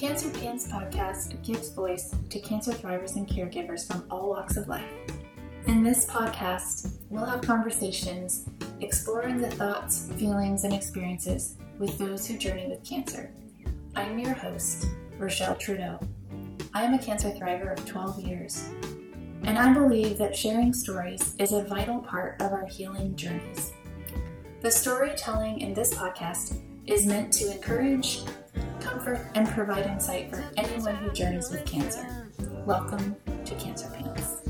Cancer Pants podcast gives voice to cancer thrivers and caregivers from all walks of life. In this podcast, we'll have conversations exploring the thoughts, feelings, and experiences with those who journey with cancer. I'm your host, Rochelle Trudeau. I am a cancer thriver of 12 years, and I believe that sharing stories is a vital part of our healing journeys. The storytelling in this podcast is meant to encourage, comfort, and provide insight for anyone who journeys with cancer. Welcome to Cancer Pants.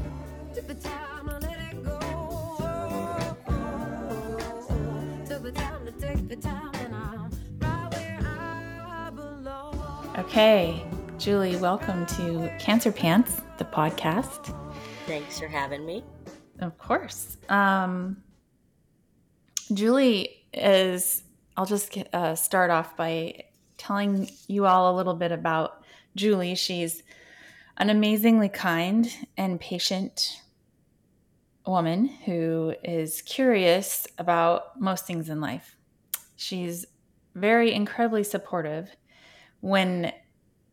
Okay, Julie, welcome to Cancer Pants, the podcast. Thanks for having me. Of course. Um, Julie is, I'll just uh, start off by telling you all a little bit about Julie. She's an amazingly kind and patient woman who is curious about most things in life. She's very incredibly supportive when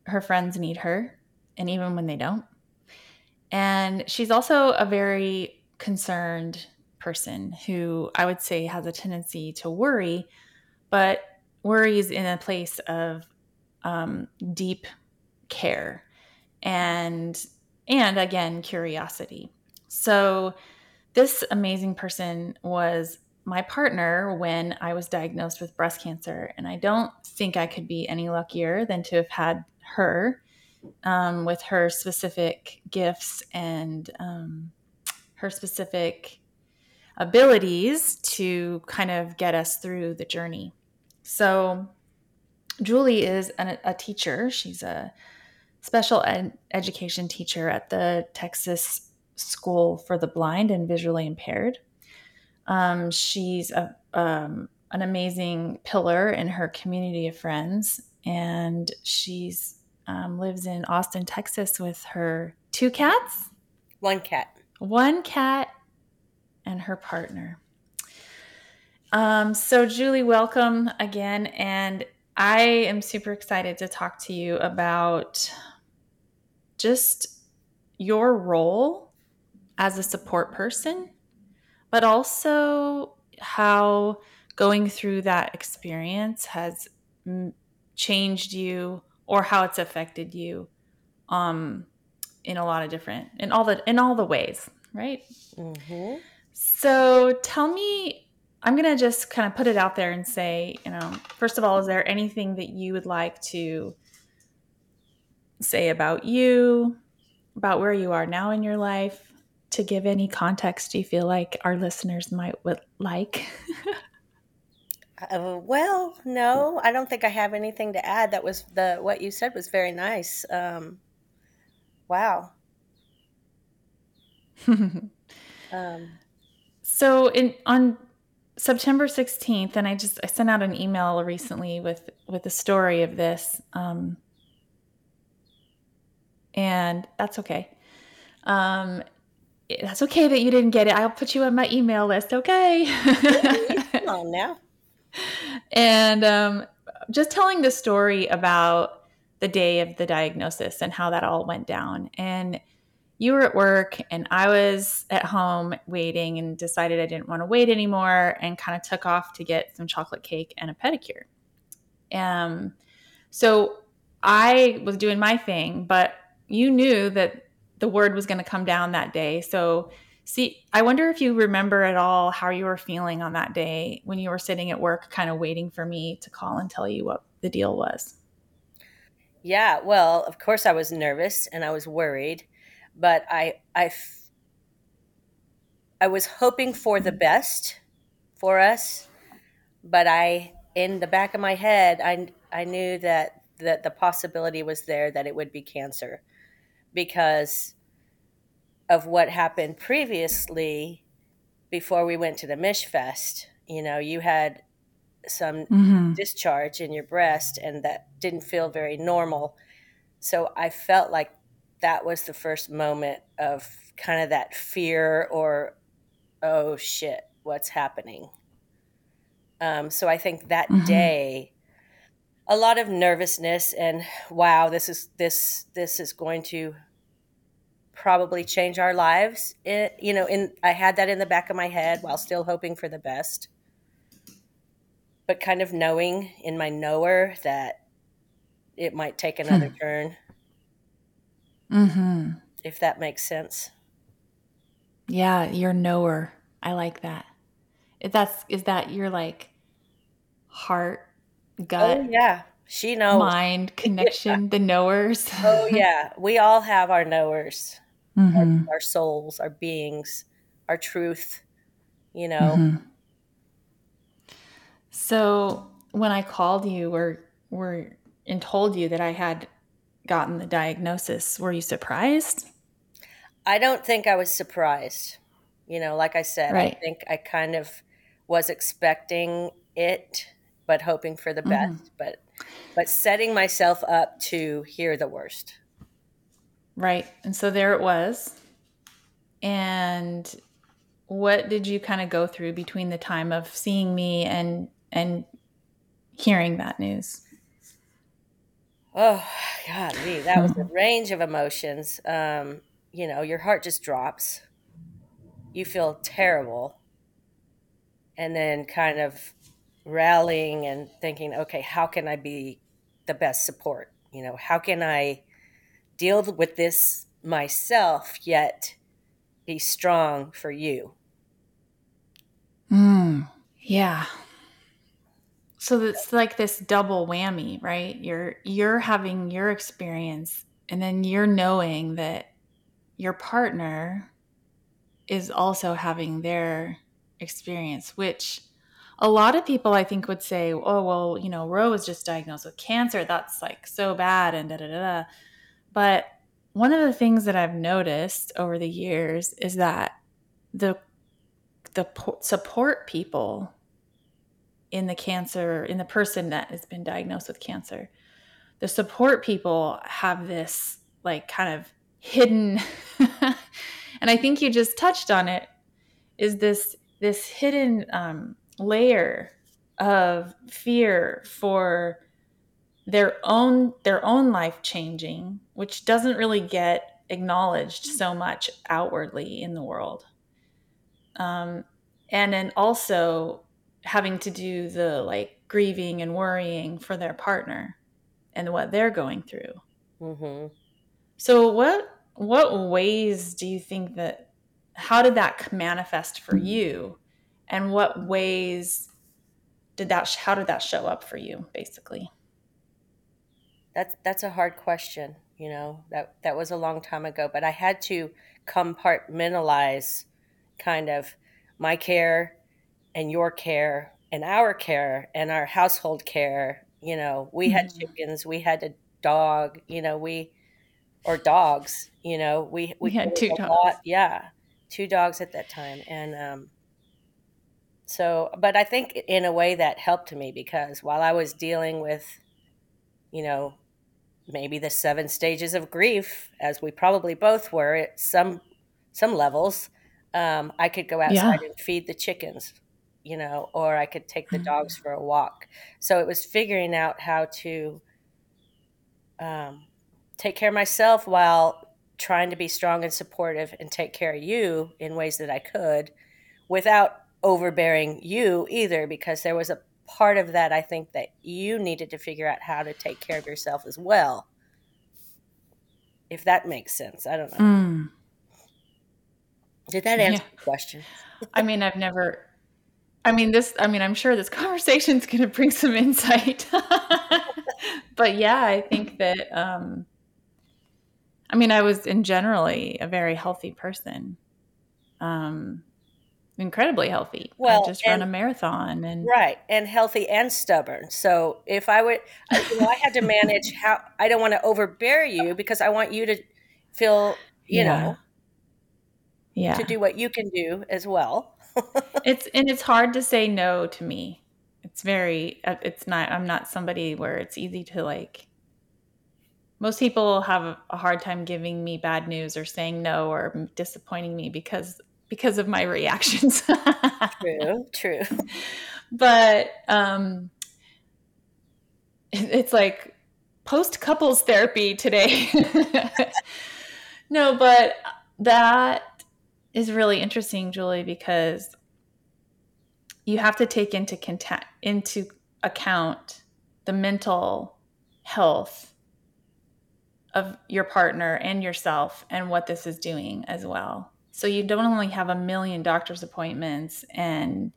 her friends need her and even when they don't. And she's also a very concerned person who I would say has a tendency to worry, but worries in a place of um, deep care and and again curiosity. So this amazing person was my partner when I was diagnosed with breast cancer, and I don't think I could be any luckier than to have had her um, with her specific gifts and um, her specific abilities to kind of get us through the journey. So, Julie is an, a teacher. She's a special ed- education teacher at the Texas School for the Blind and Visually Impaired. Um, she's a, um, an amazing pillar in her community of friends, and she's um, lives in Austin, Texas, with her two cats, one cat, one cat, and her partner. Um, so, Julie, welcome again. And I am super excited to talk to you about just your role as a support person, but also how going through that experience has changed you or how it's affected you um, in a lot of different in all the in all the ways right mm-hmm. so tell me I'm going to just kind of put it out there and say, you know, first of all, is there anything that you would like to say about you, about where you are now in your life, to give any context you feel like our listeners might would like? uh, well, no, I don't think I have anything to add. That was the what you said was very nice. Um, wow. um, so in on September 16th, and I just I sent out an email recently with with the story of this. Um, and that's okay. Um, that's okay that you didn't get it. I'll put you on my email list. Okay. Come on now. And um, just telling the story about the day of the diagnosis and how that all went down. And you were at work and I was at home waiting and decided I didn't want to wait anymore and kind of took off to get some chocolate cake and a pedicure. Um, so I was doing my thing, but you knew that the word was going to come down that day. So, see, I wonder if you remember at all how you were feeling on that day when you were sitting at work, kind of waiting for me to call and tell you what the deal was. Yeah, well, of course I was nervous and I was worried but I I I was hoping for the best for us, but I in the back of my head I I knew that that the possibility was there that it would be cancer because of what happened previously before we went to the Michfest. You know, you had some mm-hmm. discharge in your breast and that didn't feel very normal. So I felt like that was the first moment of kind of that fear or oh shit what's happening um, so i think that mm-hmm. day a lot of nervousness and wow, this is this this is going to probably change our lives. It, you know, in I had that in the back of my head while still hoping for the best. But kind of knowing in my knower that it might take another hmm. turn. Mm-hmm. If that makes sense. Yeah, your knower. I like that. If that's is that your like heart, gut? Oh yeah. She knows. Mind connection, yeah. the knowers. oh yeah. We all have our knowers. Mm-hmm. Our, our, souls, our beings, our truth, you know. Mm-hmm. So when I called you or were and told you that I had gotten the diagnosis, were you surprised? I don't think I was surprised. You know, like I said, right. I think I kind of was expecting it, but hoping for the mm-hmm. best, but but setting myself up to hear the worst. Right. And so there it was. And what did you kind of go through between the time of seeing me and and hearing that news? Oh, God, me, that was a range of emotions. Um, you know, your heart just drops. You feel terrible. And then kind of rallying and thinking, okay, how can I be the best support? You know, how can I deal with this myself, yet be strong for you? Mm, yeah so it's like this double whammy right? You're you're having your experience and then you're knowing that your partner is also having their experience which a lot of people i think would say oh well you know Roe was just diagnosed with cancer. That's like so bad and da da da but one of the things that i've noticed over the years is that the the support people in the cancer, in the person that has been diagnosed with cancer. The support people have this like kind of hidden and I think you just touched on it is this this hidden um, layer of fear for their own their own life changing, which doesn't really get acknowledged so much outwardly in the world. Um, and then also having to do the like grieving and worrying for their partner and what they're going through. Mm-hmm. So what what ways do you think that how did that manifest for you, and what ways did that how did that show up for you basically? That's that's a hard question. You know that that was a long time ago, but I had to compartmentalize kind of my care and your care and our care and our household care you know we had mm-hmm. chickens we had a dog you know we or dogs you know we we, we had two dogs lot, yeah two dogs at that time and um so but i think in a way that helped me because while i was dealing with you know maybe the seven stages of grief as we probably both were at some some levels um, i could go outside yeah. and feed the chickens you know, or I could take the dogs mm-hmm. for a walk. So it was figuring out how to um, take care of myself while trying to be strong and supportive and take care of you in ways that I could without overbearing you either, because there was a part of that I think that you needed to figure out how to take care of yourself as well. If that makes sense. I don't know. Mm. Did that answer yeah. the question? I mean, I've never I mean, this, I mean, I'm sure this conversation is going to bring some insight. but yeah, I think that, um, I mean, I was in generally a very healthy person. Um, incredibly healthy. Well, I just and, run a marathon and right and healthy and stubborn. So if I would, I, you know, I had to manage how I don't want to overbear you because I want you to feel, you yeah. know, yeah, to do what you can do as well it's and it's hard to say no to me. It's very uh, it's not I'm not somebody where it's easy to like most people have a hard time giving me bad news or saying no or disappointing me because because of my reactions. true, true. But um it's like post couples therapy today. no, but that is really interesting, Julie, because you have to take into content, into account the mental health of your partner and yourself and what this is doing as well. So you don't only have a million doctor's appointments and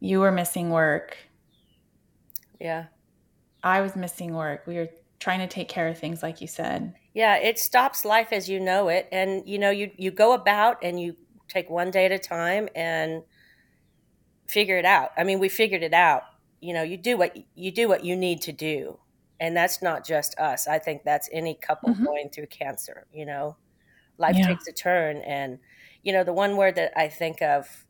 you were missing work. Yeah. I was missing work. We were trying to take care of things like you said. Yeah, it stops life as you know it and you know you you go about and you take one day at a time and figure it out. I mean, we figured it out. You know, you do what you do what you need to do. And that's not just us. I think that's any couple mm-hmm. going through cancer, you know. Life yeah. takes a turn and you know, the one word that I think of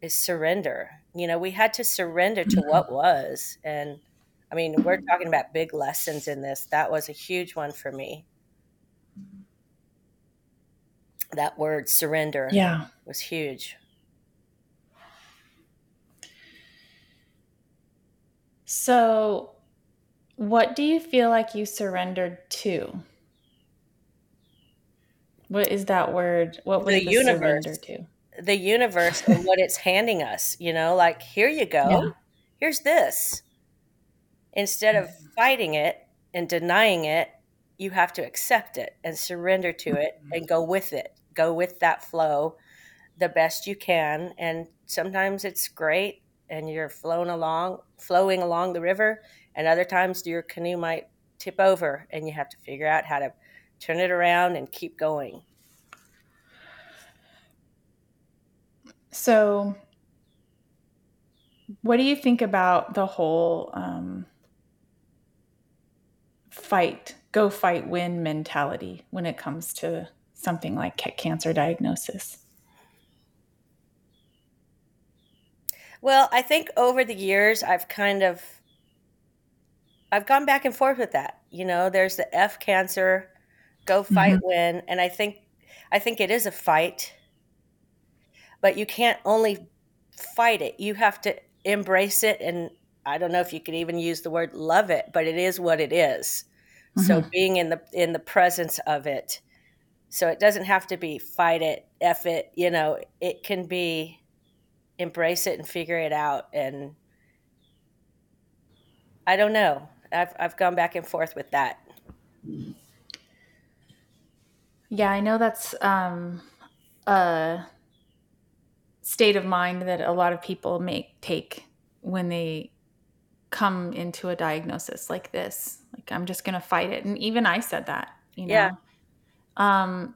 is surrender. You know, we had to surrender to mm-hmm. what was and I mean, we're talking about big lessons in this. That was a huge one for me. That word surrender yeah. was huge. So, what do you feel like you surrendered to? What is that word? What was the, the universe, surrender to? The universe and what it's handing us, you know, like here you go. Yeah. Here's this Instead of mm-hmm. fighting it and denying it, you have to accept it and surrender to it mm-hmm. and go with it. Go with that flow the best you can. And sometimes it's great and you're flowing along, flowing along the river, and other times your canoe might tip over and you have to figure out how to turn it around and keep going. So, what do you think about the whole um, fight, go fight, win mentality when it comes to something like cancer diagnosis? Well, I think over the years I've kind of I've gone back and forth with that. You know, there's the F cancer, go fight mm-hmm. win, and I think I think it is a fight. But you can't only fight it. You have to embrace it and I don't know if you could even use the word love it, but it is what it is. Mm-hmm. So being in the in the presence of it. So it doesn't have to be fight it, F it, you know, it can be embrace it and figure it out and I don't know. I've I've gone back and forth with that. Yeah, I know that's um, a state of mind that a lot of people make take when they come into a diagnosis like this. Like I'm just going to fight it. And even I said that, you know. Yeah. Um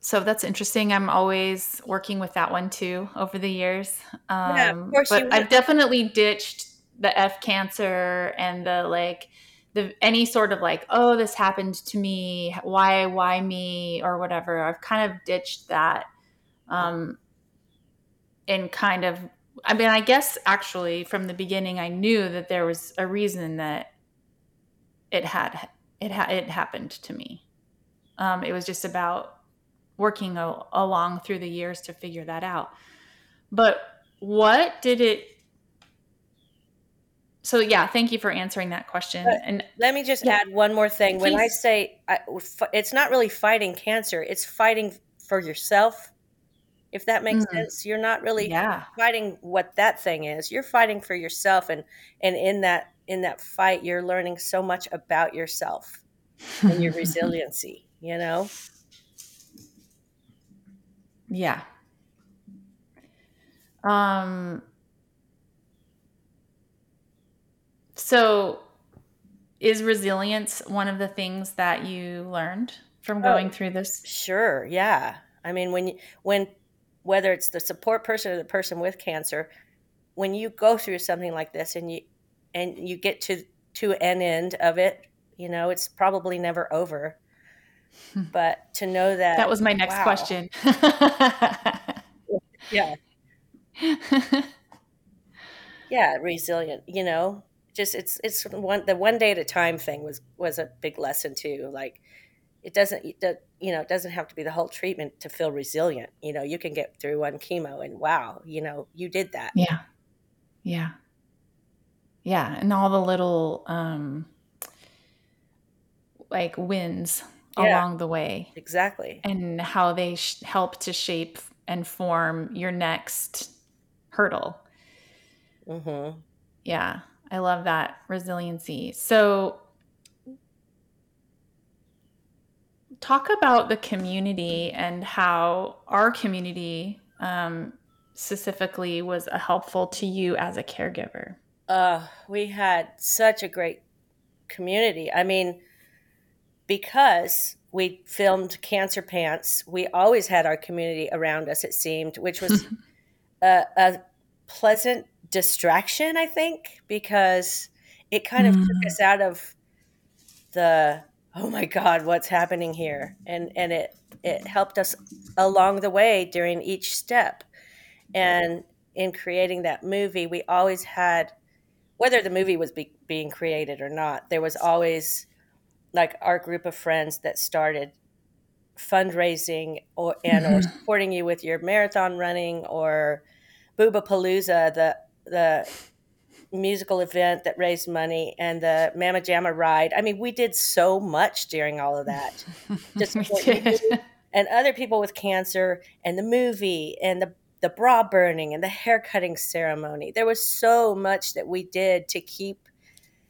so that's interesting. I'm always working with that one too over the years. Um yeah, of um, course but I've definitely ditched the F cancer and the like the any sort of like oh this happened to me why why me or whatever i've kind of ditched that um and kind of I mean, I guess actually from the beginning, I knew that there was a reason that it had it had it happened to me. Um, it was just about working a, along through the years to figure that out. But what did it? So yeah, thank you for answering that question. But and let me just yeah, add one more thing. Please. When I say I, it's not really fighting cancer, it's fighting for yourself if that makes mm. sense you're not really yeah. fighting what that thing is you're fighting for yourself and and in that in that fight you're learning so much about yourself and your resiliency you know? Yeah. Um so is resilience one of the things that you learned from going oh, through this? sure yeah. I mean when when whether it's the support person or the person with cancer, when you go through something like this and you and you get to to an end of it, you know, it's probably never over. But to know that That was my next wow. question. yeah. yeah, resilient, you know. Just it's it's one the one day at a time thing was was a big lesson too. Like it doesn't you know it doesn't have to be the whole treatment to feel resilient you know you can get through one chemo and wow you know you did that yeah yeah yeah, and all the little um, like wins Yeah. along the way, Exactly. and how they sh- help to shape and form your next hurdle. hmm Yeah, I love that resiliency. So, talk about the community and how our community um, specifically was helpful to you as a caregiver. Uh, we had such a great community. I mean, because we filmed Cancer Pants, we always had our community around us, it seemed, which was a, a pleasant distraction, I think, because it kind of took Mm. us out of the oh my god what's happening here and and it it helped us along the way during each step and in creating that movie we always had whether the movie was be, being created or not there was always like our group of friends that started fundraising or and or Mhm. supporting you with your marathon running or Booba Palooza, the the musical event that raised money and the Mamma Jamma ride. I mean, we did so much during all of that. Just we what you. And other people with cancer and the movie and the the bra burning and the hair cutting ceremony. There was so much that we did to keep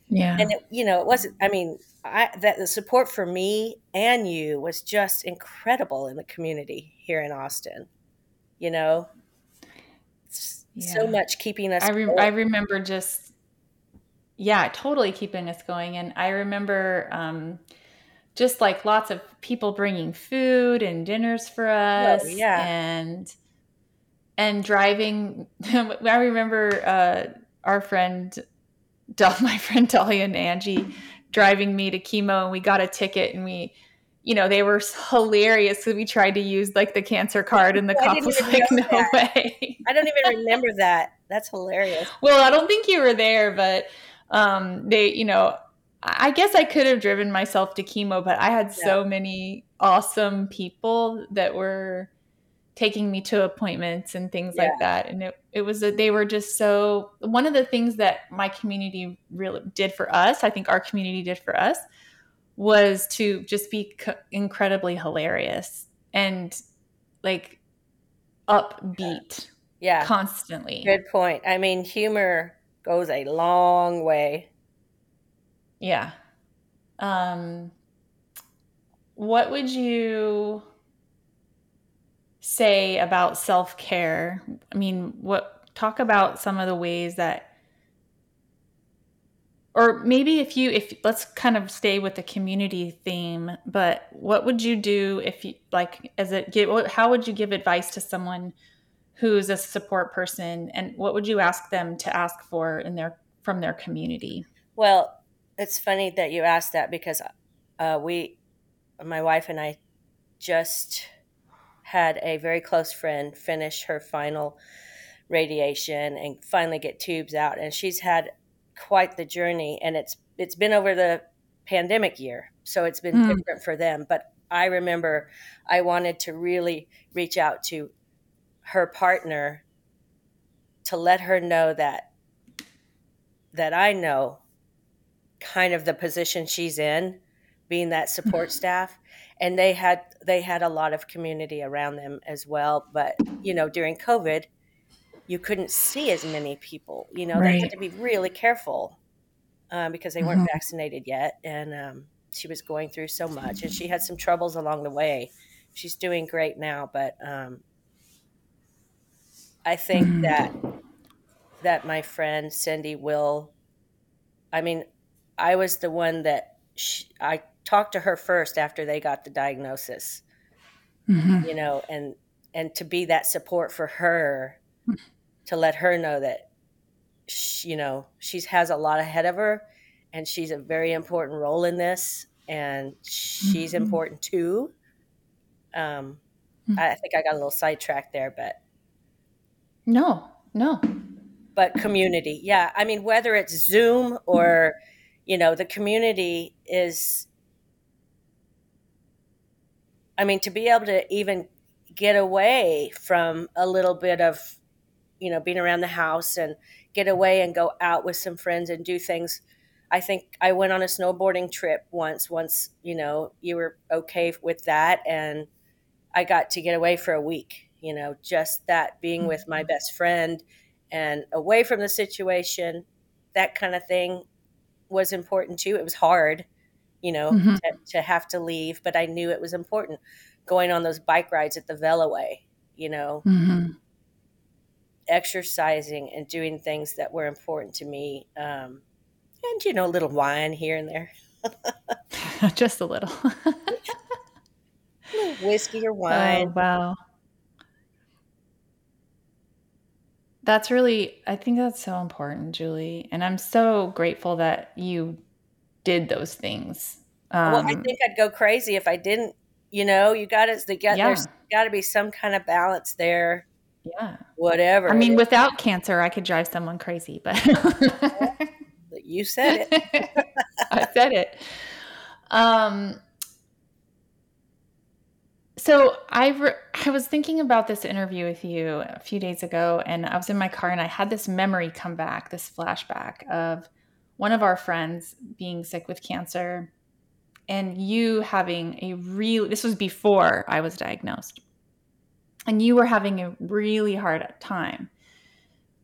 Yeah. and it, you know, it wasn't I mean, I that the support for me and you was just incredible in the community here in Austin. You know, S- so much keeping us I re- I remember just yeah, totally keeping us going, and I remember um, just like lots of people bringing food and dinners for us, Oh, yeah. and and driving. I remember uh, our friend, Del- my friend Dahlia and Angie, driving me to chemo, and we got a ticket, and we. You know, they were hilarious because we tried to use like the cancer card, and the cop was like, "No that. way." I don't even remember that. That's hilarious. Well, I don't think you were there, but um, they, you know, I guess I could have driven myself to chemo, but I had so many awesome people that were taking me to appointments and things like that. And it, it was, that they were just so, one of the things that my community really did for us, I think our community did for us, was to just be c- incredibly hilarious and like upbeat Yeah. constantly. Good point. I mean, humor goes a long way. Yeah. Um, what would you say about self care? I mean, what talk about some of the ways that, or maybe if you, if let's kind of stay with the community theme, but what would you do if you like as a give? How would you give advice to someone who's a support person, and what would you ask them to ask for in their from their community? Well, it's funny that you asked that because uh, we, my wife and I, just had a very close friend finish her final radiation and finally get tubes out, and she's had quite the journey, and it's it's been over the pandemic year, so it's been Mm. different for them. But I remember I wanted to really reach out to her partner to let her know that that I know kind of the position she's in being that support staff and they had they had a lot of community around them as well but you know during covid you couldn't see as many people you know they had to be really careful um, because they weren't Mhm. vaccinated yet and um, she was going through so much and she had some troubles along the way she's doing great now but um, i think Mhm. that that my friend cindy will i mean i was the one that sh i talked to her first after they got the diagnosis Mhm. you know and and to be that support for her to let her know that she, you know she has a lot ahead of her and she's a very important role in this and she's Mhm. important too um. I, I think i got a little sidetracked there but No, no. but community yeah i mean whether it's zoom or you know the community is i mean to be able to even get away from a little bit of you know being around the house and get away and go out with some friends and do things. I think I went on a snowboarding trip once. Once you know you were okay with that, and I got to get away for a week. You know, just that being with my mm-hmm. best friend and away from the situation, that kind of thing was important too. It was hard, you know, mm-hmm. to, to, have to leave, but I knew it was important. Going on those bike rides at the Veloway, you know, mm-hmm. exercising and doing things that were important to me. Um, and, you know, a little wine here and there. Just a little. whiskey or wine. Oh, wow. That's really, I think that's so important, Julie. And I'm so grateful that you did those things. Um, well, I um, think I'd go crazy if I didn't. You know, you got to get yeah. there's got to be some kind of balance there. Yeah. Whatever. I mean, without cancer, I could drive someone crazy, but you said it. I said it. Um, so I re- I was thinking about this interview with you a few days ago, and I was in my car, and I had this memory come back, this flashback of one of our friends being sick with cancer, and you having a real. This was before I was diagnosed, and you were having a really hard time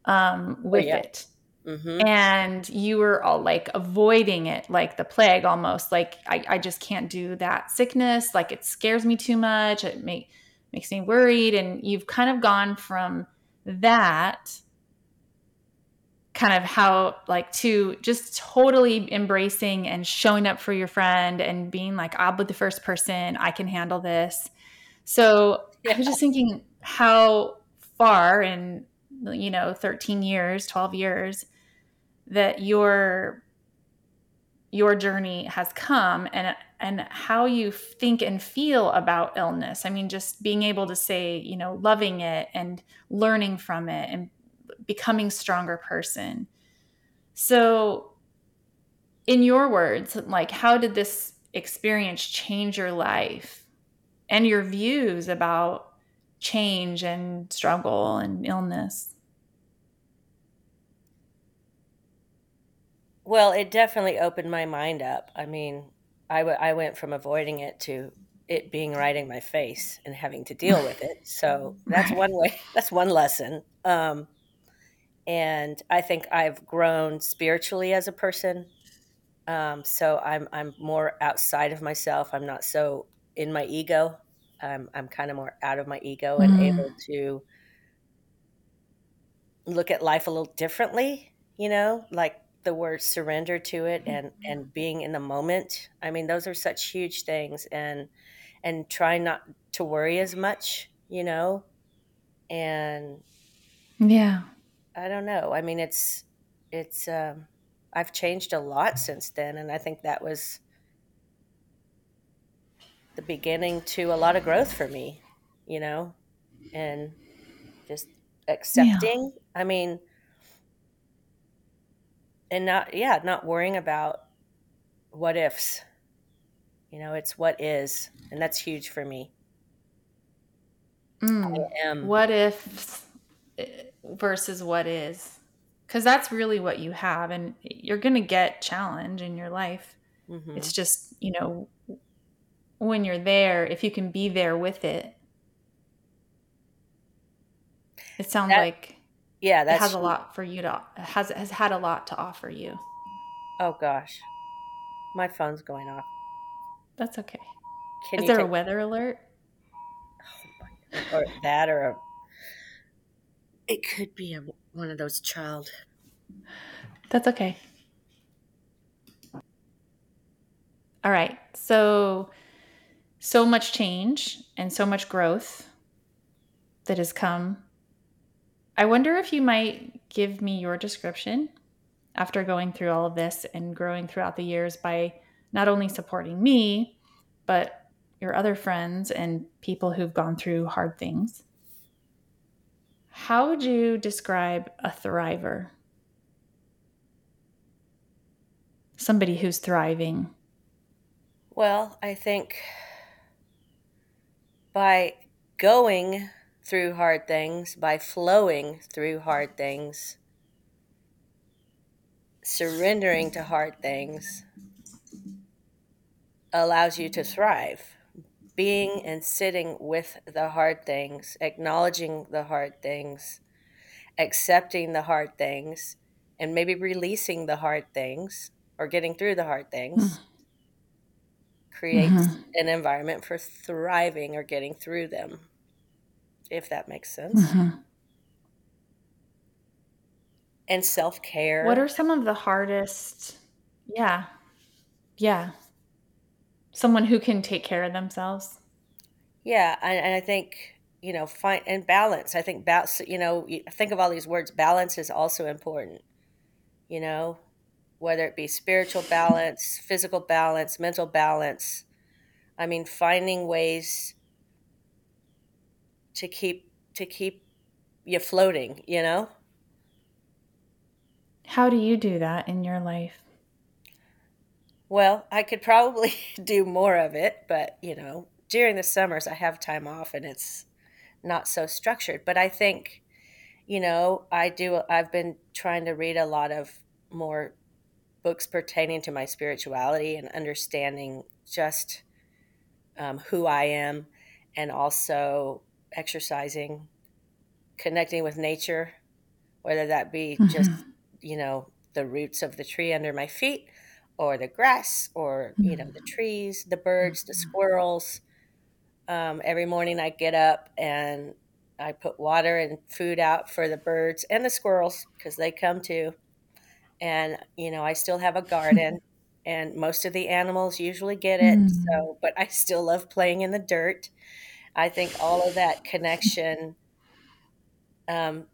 um, oh, with oh, yeah. it. Mm-hmm. And you were all like avoiding it like the plague almost. Like, I, I just can't do that sickness. Like, it scares me too much. It make, makes me worried. And you've kind of gone from that kind of how like to just totally embracing and showing up for your friend and being like i'll be the first person. I can handle this. So yeah. i was just thinking how far in you know 13 years 12 years that your your journey has come and and how you think and feel about illness. I mean just being able to say you know loving it and learning from it and becoming stronger person so in your words like how did this experience change your life and your views about change and struggle and illness Well, it definitely opened my mind up. I mean, I, w- I went from avoiding it to it being right in my face and having to deal with it. So that's one way, that's one lesson. Um, and I think I've grown spiritually as a person. Um, so I'm, I'm more outside of myself. I'm not so in my ego. I'm, I'm kind of more out of my ego and mm. able to look at life a little differently, you know, like the word surrender to it and mm-hmm. and being in the moment i mean those are such huge things and and try not to worry as much you know and yeah i don't know i mean it's it's um i've changed a lot since then and i think that was the beginning to a lot of growth for me you know and just accepting yeah. i mean and not yeah not worrying about what ifs you know it's what is and that's huge for me mm. what if eh, versus what is because that's really what you have and you're going to get challenge in your life mm-hmm. it's just you know when you're there if you can be there with it it sounds that, like yeah, that has a lot for you to has has had a lot to offer you. Oh gosh, my phone's going off. That's okay. Can Is there take... a weather alert? Oh or that, or a... it could be a, one of those child. That's okay. All right. So, so much change and so much growth that has come I wonder if you might give me your description after going through all of this and growing throughout the years by not only supporting me, but your other friends and people who've gone through hard things. How would you describe a thriver? Somebody who's thriving. Well, I think by going through hard things, by flowing through hard things, surrendering to hard things allows you to thrive. Being and sitting with the hard things, acknowledging the hard things, accepting the hard things, and maybe releasing the hard things or getting through the hard things mm. creates mm-hmm. an environment for thriving or getting through them, if that makes sense. Mm-hmm. And self care. What are some of the hardest? Yeah. Yeah someone who can take care of themselves. Yeah, and, and I think you know, find and balance. I think balance. You know, think of all these words. Balance is also important. You know, whether it be spiritual balance, physical balance, mental balance. I mean, finding ways to keep to keep you floating. You know. How do you do that in your life? Well, I could probably do more of it, but you know, during the summers I have time off and it's not so structured. But I think, you know, I do I've been trying to read a lot of more books pertaining to my spirituality and understanding just um, who I am and also exercising, connecting with nature, whether that be mm-hmm. just, you know, the roots of the tree under my feet or the grass or you know the mm. trees the birds the mm-hmm. squirrels um, every morning i get up and i put water and food out for the birds and the squirrels because they come too and you know i still have a garden and most of the animals usually get it mm. so but i still love playing in the dirt i think all of that connection um,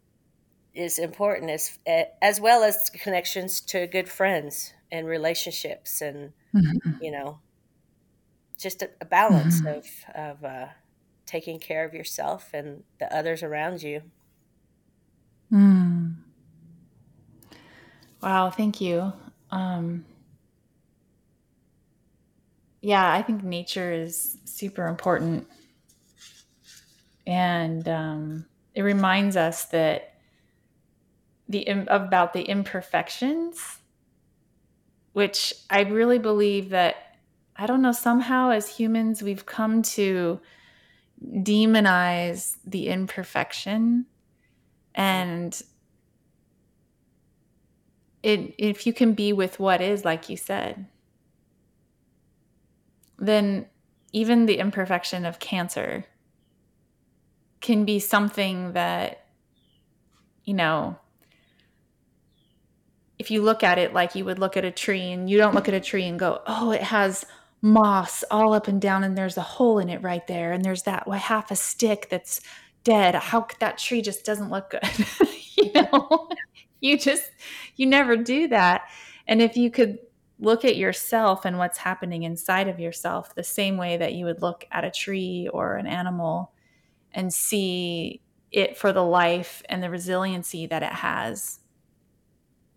is important as as well as connections to good friends and relationships and mm-hmm. you know just a, a balance mm-hmm. of of uh, taking care of yourself and the others around you mm. wow thank you um, yeah i think nature is super important and um, it reminds us that the about the imperfections which I really believe that, I don't know, somehow as humans, we've come to demonize the imperfection. And it, if you can be with what is, like you said, then even the imperfection of cancer can be something that, you know, if you look at it like you would look at a tree and you don't look at a tree and go, oh, it has moss all up and down and there's a hole in it right there and there's that well, half a stick that's dead. How could that tree just doesn't look good. you know, you just, you never do that. And if you could look at yourself and what's happening inside of yourself the same way that you would look at a tree or an animal and see it for the life and the resiliency that it has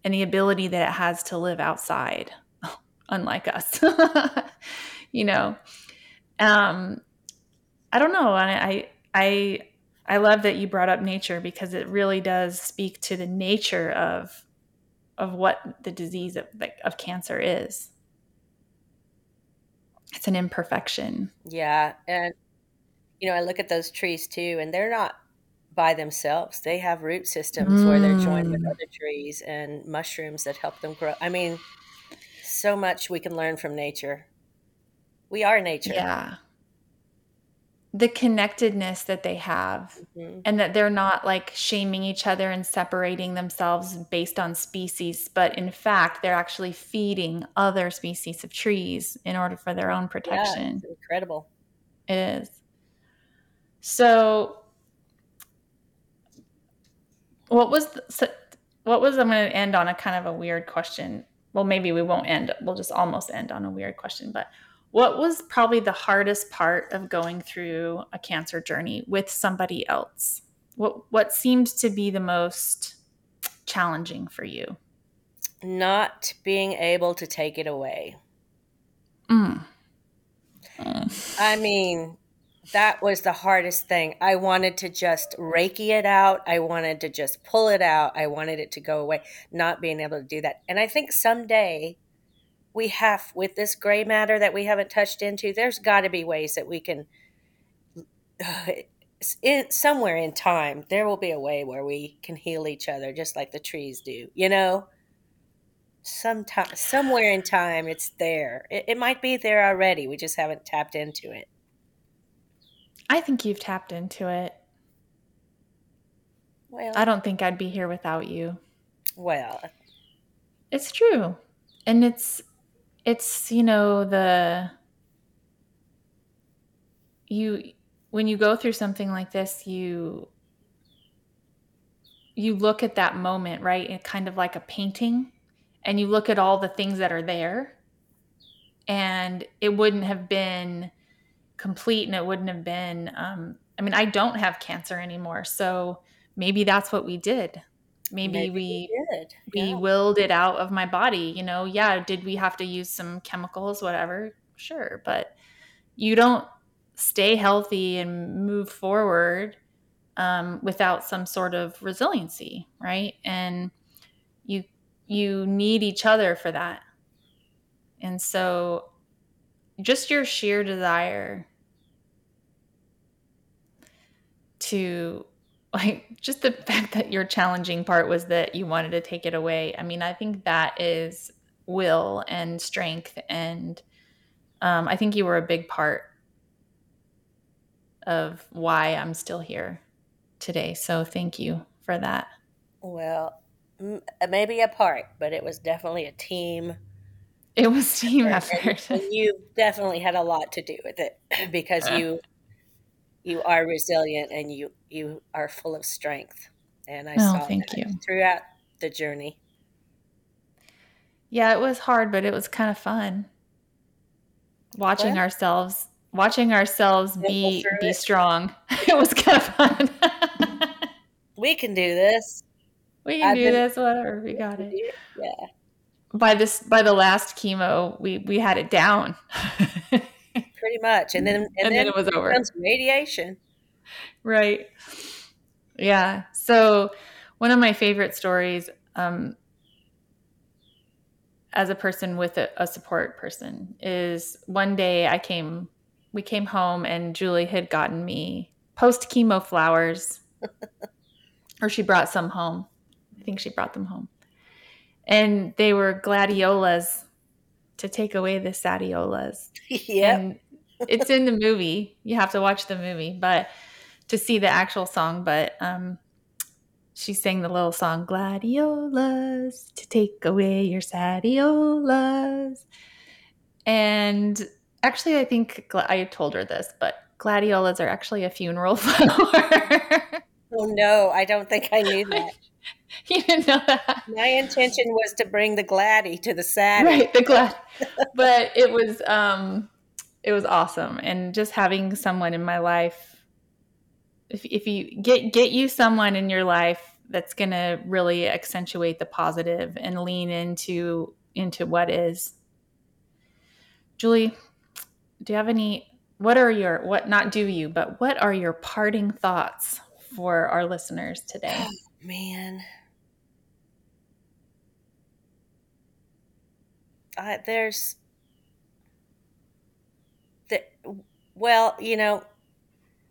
and the ability that it has to live outside, unlike us. you know, um, I don't know. I, I, I love that you brought up nature because it really does speak to the nature of, of what the disease of, of cancer is. It's an imperfection. Yeah, and you know, I look at those trees too, and they're not by themselves. They have root systems mm. where they're joined with mm. other trees and mushrooms that help them grow. I mean, so much we can learn from nature. We are nature. Yeah. The connectedness that they have, mm-hmm. and that they're not like shaming each other and separating themselves based on species, but in fact, they're actually feeding other species of trees in order for their own protection. Yeah, incredible. It is. So, what was the, so what was I'm going to end on a kind of a weird question. Well, maybe we won't end. We'll just almost end on a weird question. But what was probably the hardest part of going through a cancer journey with somebody else? What what seemed to be the most challenging for you? Not being able to take it away. Mm. Mm. I mean, that was the hardest thing. I wanted to just reiki it out. I wanted to just pull it out. I wanted it to go away, not being able to do that. And I think someday we have, with this gray matter that we haven't touched into, there's got to be ways that we can, in, somewhere in time, there will be a way where we can heal each other just like the trees do, you know? Sometime, somewhere in time, it's there. It, it might be there already. We just haven't tapped into it. I think you've tapped into it. Well, I don't think I'd be here without you. Well, it's true. And it's it's, you know, the you when you go through something like this, you you look at that moment, right? It kind of like a painting and you look at all the things that are there and it wouldn't have been complete and it wouldn't have been um, i mean i don't have cancer anymore so maybe that's what we did maybe, maybe we did. we yeah. willed it out of my body you know yeah did we have to use some chemicals whatever sure but you don't stay healthy and move forward um, without some sort of resiliency right and you you need each other for that and so just your sheer desire to like just the fact that your challenging part was that you wanted to take it away. I mean, I think that is will and strength. And um, I think you were a big part of why I'm still here today. So thank you for that. Well, m- maybe a part, but it was definitely a team. It was team effort. And you definitely had a lot to do with it because you you are resilient and you you are full of strength. And i oh, saw thank you. throughout the journey. Yeah it was hard but it was kind of fun. Watching what? ourselves watching ourselves be be it. strong it was kind of fun. We can do this. We can I've do been, this whatever we got it yeah. By this by the last chemo we we had it down pretty much. And then and, and then, then, it was over. radiation. Right. Yeah. So one of my favorite stories, um, as a person with a, a support person, is one day I came, we came home and Julie had gotten me post chemo flowers, or she brought some home. I think she brought them home. And they were gladiolas to take away the sadiolas. Yeah it's in the movie. You have to watch the movie, but to see the actual song. But um, she sang the little song "Gladiolas" to take away your sadiolas. And actually, I think I told her this, but gladiolas are actually a funeral flower. oh no, I don't think I knew that. you didn't know that. My intention was to bring the gladdy to the sad. Right, the glad. but it was um it was awesome. And just having someone in my life if, if you get get you someone in your life that's going to really accentuate the positive and lean into into what is. Julie do you have any what are your what not do you but what are your parting thoughts for our listeners today? Oh, man. There's Well, you know,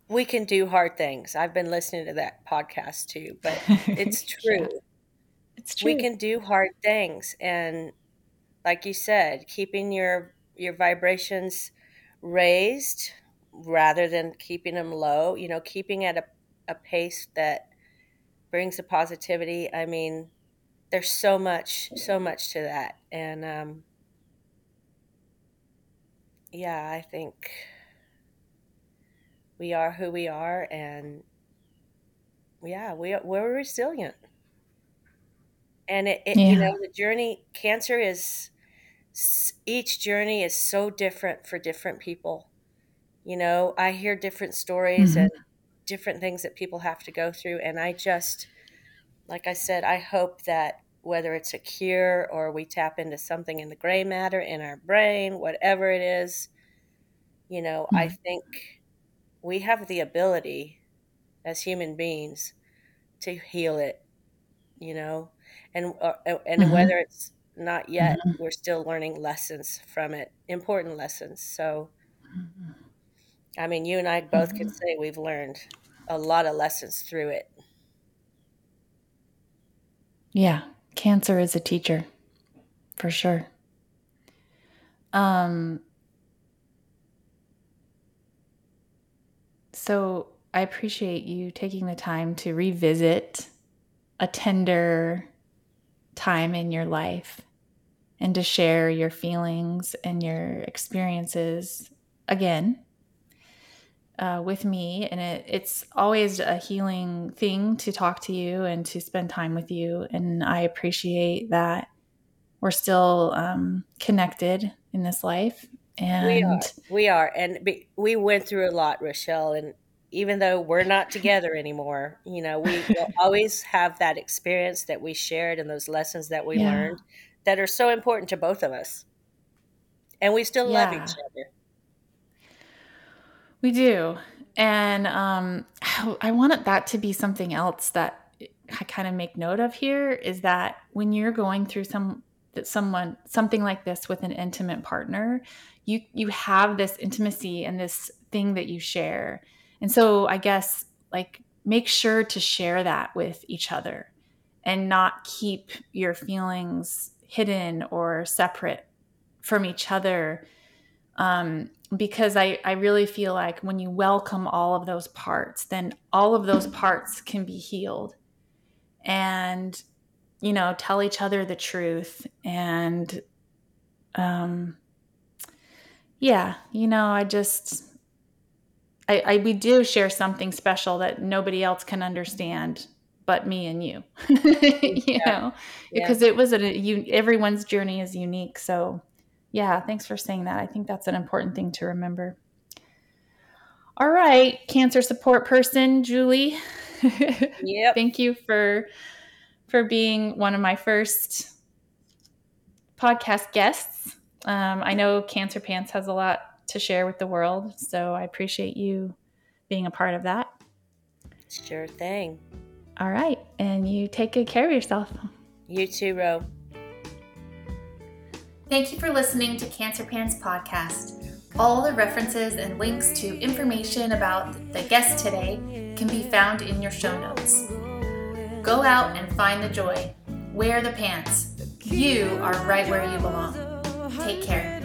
we can do hard things. I've been listening to that podcast too, but it's true. yeah. It's true. We can do hard things and like you said, keeping your your vibrations raised rather than keeping them low, you know, keeping at a, a pace that brings a positivity. I mean, there's so much so much to that. And um yeah, I think we are who we are and yeah we, we're resilient and it, it yeah. you know the journey cancer is each journey is so different for different people you know i hear different stories mm-hmm. and different things that people have to go through and i just like i said i hope that whether it's a cure or we tap into something in the gray matter in our brain whatever it is you know mm-hmm. i think we have the ability as human beings to heal it, you know, and uh, and mm-hmm. whether it's not yet, mm-hmm. we're still learning lessons from it, important lessons. So. I mean, you and I both could mm-hmm. say we've learned a lot of lessons through it. Yeah, cancer is a teacher, for sure. Um, so I appreciate you taking the time to revisit a tender time in your life and to share your feelings and your experiences again uh, with me. And it, it's always a healing thing to talk to you and to spend time with you. And I appreciate that we're still um, connected in this life. And we are. We are. And we went through a lot, Rochelle. And even though we're not together anymore, you know, we will always have that experience that we shared and those lessons that we yeah. learned that are so important to both of us. And we still yeah. love each other. We do. And um, I wanted that to be something else that I kind of make note of here is that when you're going through some that someone something like this with an intimate partner, you you have this intimacy and this thing that you share and so I guess like make sure to share that with each other and not keep your feelings hidden or separate from each other. Um, because I, I really feel like when you welcome all of those parts, then all of those parts can be healed. And, you know, tell each other the truth. And, um, yeah, you know, I just, I, I we do share something special that nobody else can understand but me and you you yeah. know yeah. because it was a you everyone's journey is unique so yeah thanks for saying that i think that's an important thing to remember all right cancer support person julie yep. thank you for for being one of my first podcast guests um, i know cancer pants has a lot to share with the world. So I appreciate you being a part of that. Sure thing. All right. And you take good care of yourself. You too, Ro. Thank you for listening to Cancer Pants Podcast. All the references and links to information about the guest today can be found in your show notes. Go out and find the joy. Wear the pants. You are right where you belong. Take care.